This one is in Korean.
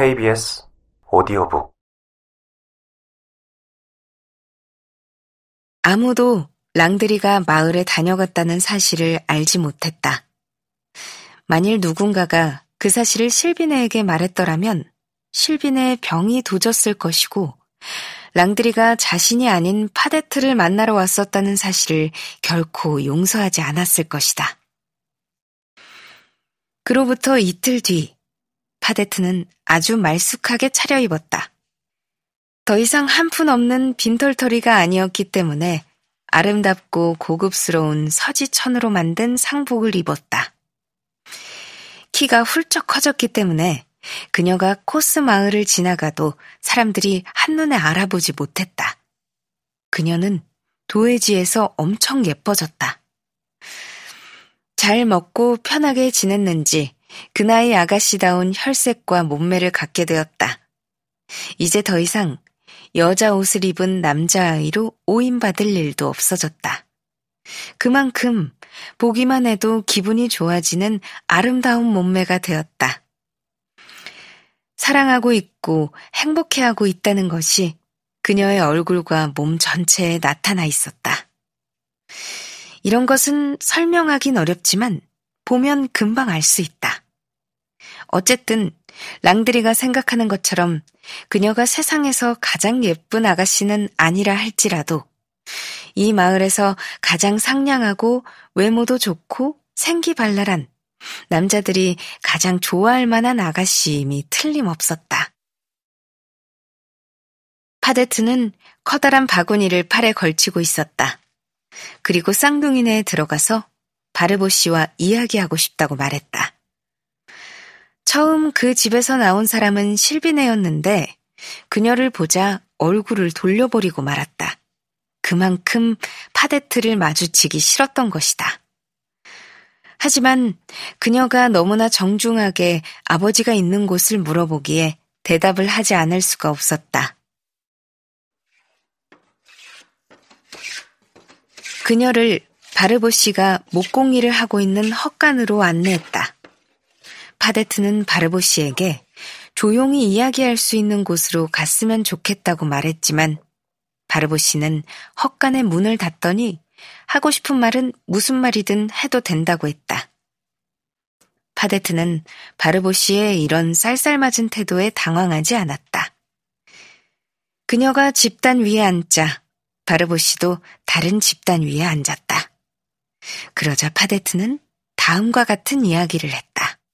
KBS 오디오북 아무도 랑드리가 마을에 다녀갔다는 사실을 알지 못했다. 만일 누군가가 그 사실을 실비네에게 말했더라면 실비네의 병이 도졌을 것이고 랑드리가 자신이 아닌 파데트를 만나러 왔었다는 사실을 결코 용서하지 않았을 것이다. 그로부터 이틀 뒤 파데트는 아주 말쑥하게 차려입었다. 더 이상 한 푼 없는 빈털터리가 아니었기 때문에 아름답고 고급스러운 서지천으로 만든 상복을 입었다. 키가 훌쩍 커졌기 때문에 그녀가 코스 마을을 지나가도 사람들이 한눈에 알아보지 못했다. 그녀는 도해지에서 엄청 예뻐졌다. 잘 먹고 편하게 지냈는지 그 나이 아가씨다운 혈색과 몸매를 갖게 되었다. 이제 더 이상 여자 옷을 입은 남자아이로 오인받을 일도 없어졌다. 그만큼 보기만 해도 기분이 좋아지는 아름다운 몸매가 되었다. 사랑하고 있고 행복해하고 있다는 것이 그녀의 얼굴과 몸 전체에 나타나 있었다. 이런 것은 설명하긴 어렵지만 보면 금방 알 수 있다. 어쨌든 랑드리가 생각하는 것처럼 그녀가 세상에서 가장 예쁜 아가씨는 아니라 할지라도 이 마을에서 가장 상냥하고 외모도 좋고 생기발랄한 남자들이 가장 좋아할 만한 아가씨임이 틀림없었다. 파데트는 커다란 바구니를 팔에 걸치고 있었다. 그리고 쌍둥이네에 들어가서 바르보 씨와 이야기하고 싶다고 말했다. 처음 그 집에서 나온 사람은 실비네였는데 그녀를 보자 얼굴을 돌려버리고 말았다. 그만큼 파데트를 마주치기 싫었던 것이다. 하지만 그녀가 너무나 정중하게 아버지가 있는 곳을 물어보기에 대답을 하지 않을 수가 없었다. 그녀를 바르보 씨가 목공일을 하고 있는 헛간으로 안내했다. 파데트는 바르보 씨에게 조용히 이야기할 수 있는 곳으로 갔으면 좋겠다고 말했지만 바르보 씨는 헛간의 문을 닫더니 하고 싶은 말은 무슨 말이든 해도 된다고 했다. 파데트는 바르보 씨의 이런 쌀쌀맞은 태도에 당황하지 않았다. 그녀가 집단 위에 앉자 바르보 씨도 다른 집단 위에 앉았다. 그러자 파데트는 다음과 같은 이야기를 했다.